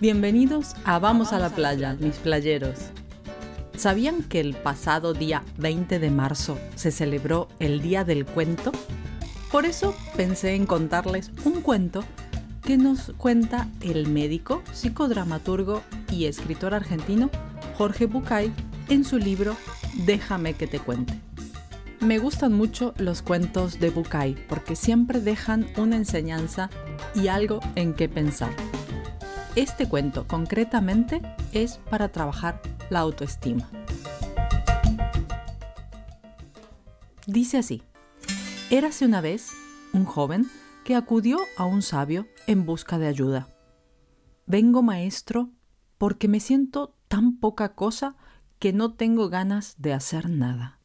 Bienvenidos a Vamos a la playa, mis playeros. ¿Sabían que el pasado día 20 de marzo se celebró el Día del Cuento? Por eso pensé en contarles un cuento que nos cuenta el médico, psicodramaturgo y escritor argentino Jorge Bucay en su libro Déjame que te cuente. Me gustan mucho los cuentos de Bucay porque siempre dejan una enseñanza y algo en qué pensar. Este cuento concretamente es para trabajar la autoestima. Dice así, érase una vez un joven que acudió a un sabio en busca de ayuda. Vengo maestro porque me siento tan poca cosa que no tengo ganas de hacer nada.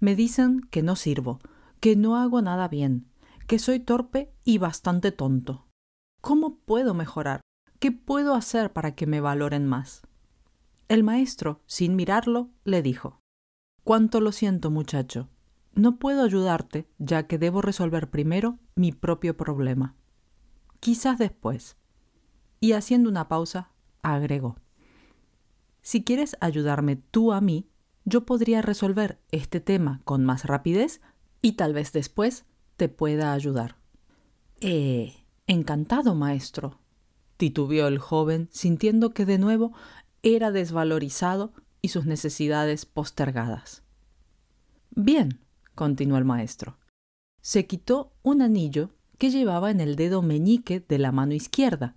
Me dicen que no sirvo, que no hago nada bien, que soy torpe y bastante tonto. ¿Cómo puedo mejorar? ¿Qué puedo hacer para que me valoren más? El maestro, sin mirarlo, le dijo Cuánto lo siento, muchacho. No puedo ayudarte, ya que debo resolver primero mi propio problema. Quizás después. Y haciendo una pausa, agregó Si quieres ayudarme tú a mí, yo podría resolver este tema con más rapidez y tal vez después te pueda ayudar. Eh, encantado, maestro, titubeó el joven, sintiendo que de nuevo era desvalorizado y sus necesidades postergadas. Bien, continuó el maestro. Se quitó un anillo que llevaba en el dedo meñique de la mano izquierda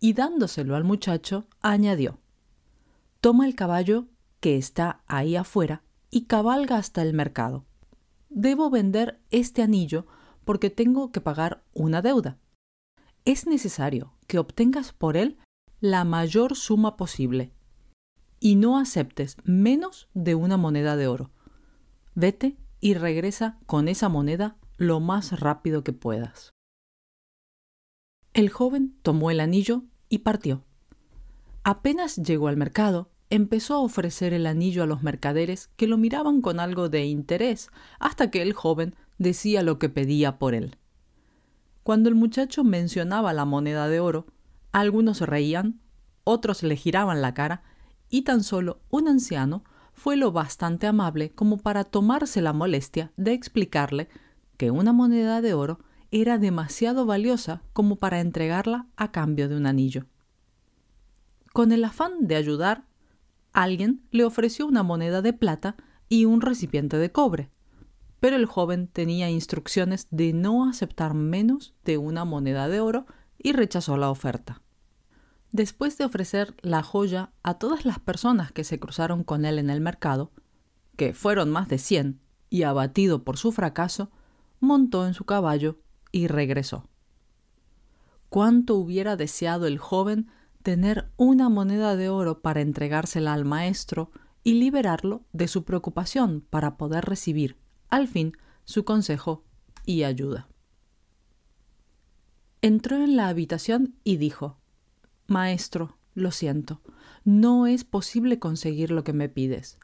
y dándoselo al muchacho añadió Toma el caballo que está ahí afuera y cabalga hasta el mercado. Debo vender este anillo porque tengo que pagar una deuda. Es necesario que obtengas por él la mayor suma posible y no aceptes menos de una moneda de oro. Vete y regresa con esa moneda lo más rápido que puedas. El joven tomó el anillo y partió. Apenas llegó al mercado, empezó a ofrecer el anillo a los mercaderes que lo miraban con algo de interés, hasta que el joven decía lo que pedía por él. Cuando el muchacho mencionaba la moneda de oro, algunos reían, otros le giraban la cara, y tan solo un anciano fue lo bastante amable como para tomarse la molestia de explicarle que una moneda de oro era demasiado valiosa como para entregarla a cambio de un anillo. Con el afán de ayudar, alguien le ofreció una moneda de plata y un recipiente de cobre, pero el joven tenía instrucciones de no aceptar menos de una moneda de oro y rechazó la oferta. Después de ofrecer la joya a todas las personas que se cruzaron con él en el mercado, que fueron más de cien, y abatido por su fracaso, montó en su caballo y regresó. Cuánto hubiera deseado el joven tener una moneda de oro para entregársela al maestro y liberarlo de su preocupación para poder recibir, al fin, su consejo y ayuda. Entró en la habitación y dijo Maestro, lo siento, no es posible conseguir lo que me pides.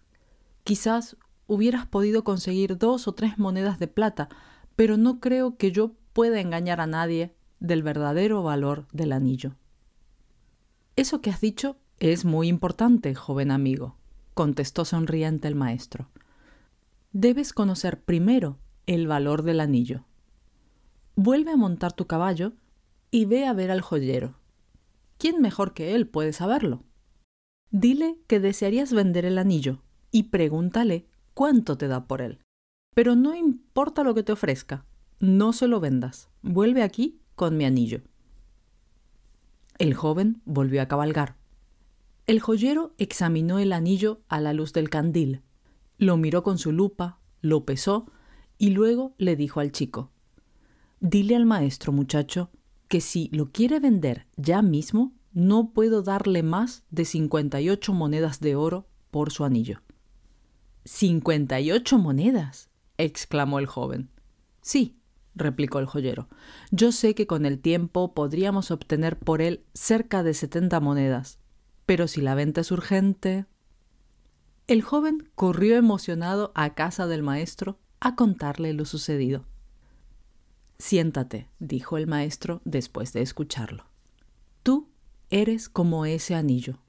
Quizás hubieras podido conseguir dos o tres monedas de plata, pero no creo que yo pueda engañar a nadie del verdadero valor del anillo. Eso que has dicho es muy importante, joven amigo, contestó sonriente el maestro. Debes conocer primero el valor del anillo. Vuelve a montar tu caballo y ve a ver al joyero. ¿Quién mejor que él puede saberlo? Dile que desearías vender el anillo y pregúntale cuánto te da por él. Pero no importa lo que te ofrezca, no se lo vendas. Vuelve aquí con mi anillo. El joven volvió a cabalgar. El joyero examinó el anillo a la luz del candil, lo miró con su lupa, lo pesó y luego le dijo al chico Dile al maestro, muchacho, que si lo quiere vender ya mismo, no puedo darle más de 58 monedas de oro por su anillo. ¿58 monedas? exclamó el joven. Sí, replicó el joyero. Yo sé que con el tiempo podríamos obtener por él cerca de setenta monedas, pero si la venta es urgente. El joven corrió emocionado a casa del maestro a contarle lo sucedido. Siéntate, dijo el maestro después de escucharlo. Tú eres como ese anillo,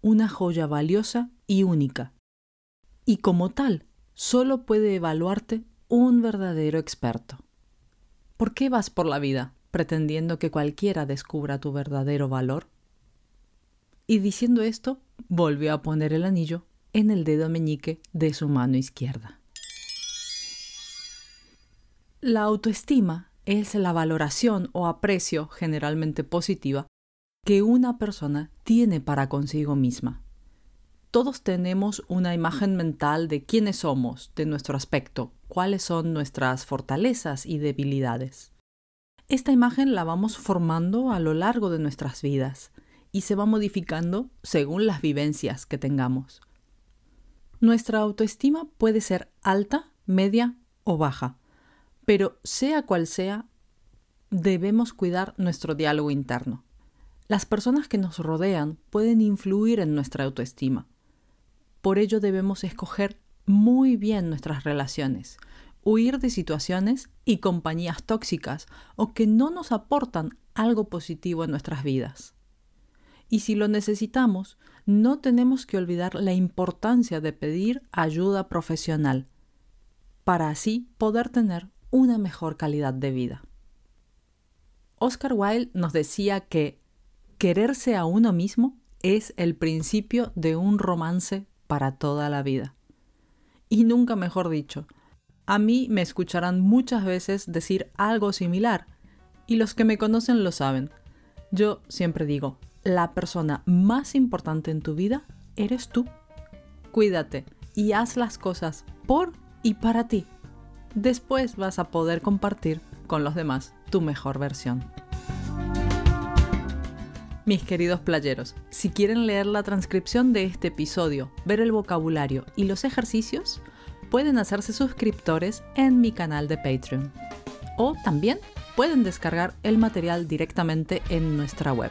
una joya valiosa y única. Y como tal, solo puede evaluarte un verdadero experto. ¿Por qué vas por la vida pretendiendo que cualquiera descubra tu verdadero valor? Y diciendo esto, volvió a poner el anillo en el dedo meñique de su mano izquierda. La autoestima es la valoración o aprecio generalmente positiva que una persona tiene para consigo misma. Todos tenemos una imagen mental de quiénes somos, de nuestro aspecto, cuáles son nuestras fortalezas y debilidades. Esta imagen la vamos formando a lo largo de nuestras vidas y se va modificando según las vivencias que tengamos. Nuestra autoestima puede ser alta, media o baja, pero sea cual sea, debemos cuidar nuestro diálogo interno. Las personas que nos rodean pueden influir en nuestra autoestima. Por ello debemos escoger muy bien nuestras relaciones, huir de situaciones y compañías tóxicas o que no nos aportan algo positivo en nuestras vidas. Y si lo necesitamos, no tenemos que olvidar la importancia de pedir ayuda profesional para así poder tener una mejor calidad de vida. Oscar Wilde nos decía que quererse a uno mismo es el principio de un romance para toda la vida. Y nunca mejor dicho, a mí me escucharán muchas veces decir algo similar, y los que me conocen lo saben. Yo siempre digo, la persona más importante en tu vida eres tú. Cuídate y haz las cosas por y para ti. Después vas a poder compartir con los demás tu mejor versión. Mis queridos playeros, si quieren leer la transcripción de este episodio, ver el vocabulario y los ejercicios, pueden hacerse suscriptores en mi canal de Patreon. O también pueden descargar el material directamente en nuestra web.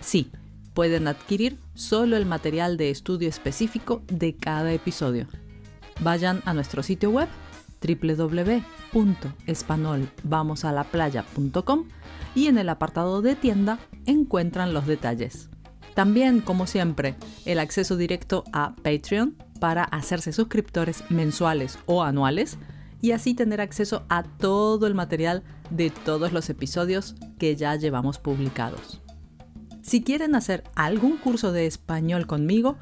Sí, pueden adquirir solo el material de estudio específico de cada episodio. Vayan a nuestro sitio web www.espanolvamosalaplaya.com y en el apartado de tienda encuentran los detalles. También, como siempre, el acceso directo a Patreon para hacerse suscriptores mensuales o anuales y así tener acceso a todo el material de todos los episodios que ya llevamos publicados. Si quieren hacer algún curso de español conmigo,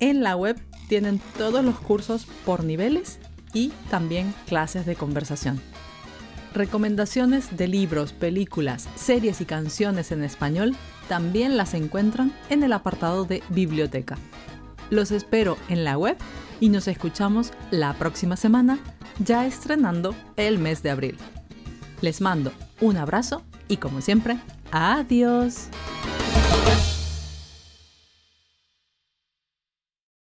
en la web tienen todos los cursos por niveles y también clases de conversación. Recomendaciones de libros, películas, series y canciones en español también las encuentran en el apartado de biblioteca. Los espero en la web y nos escuchamos la próxima semana, ya estrenando el mes de abril. Les mando un abrazo y como siempre, adiós. Thank you.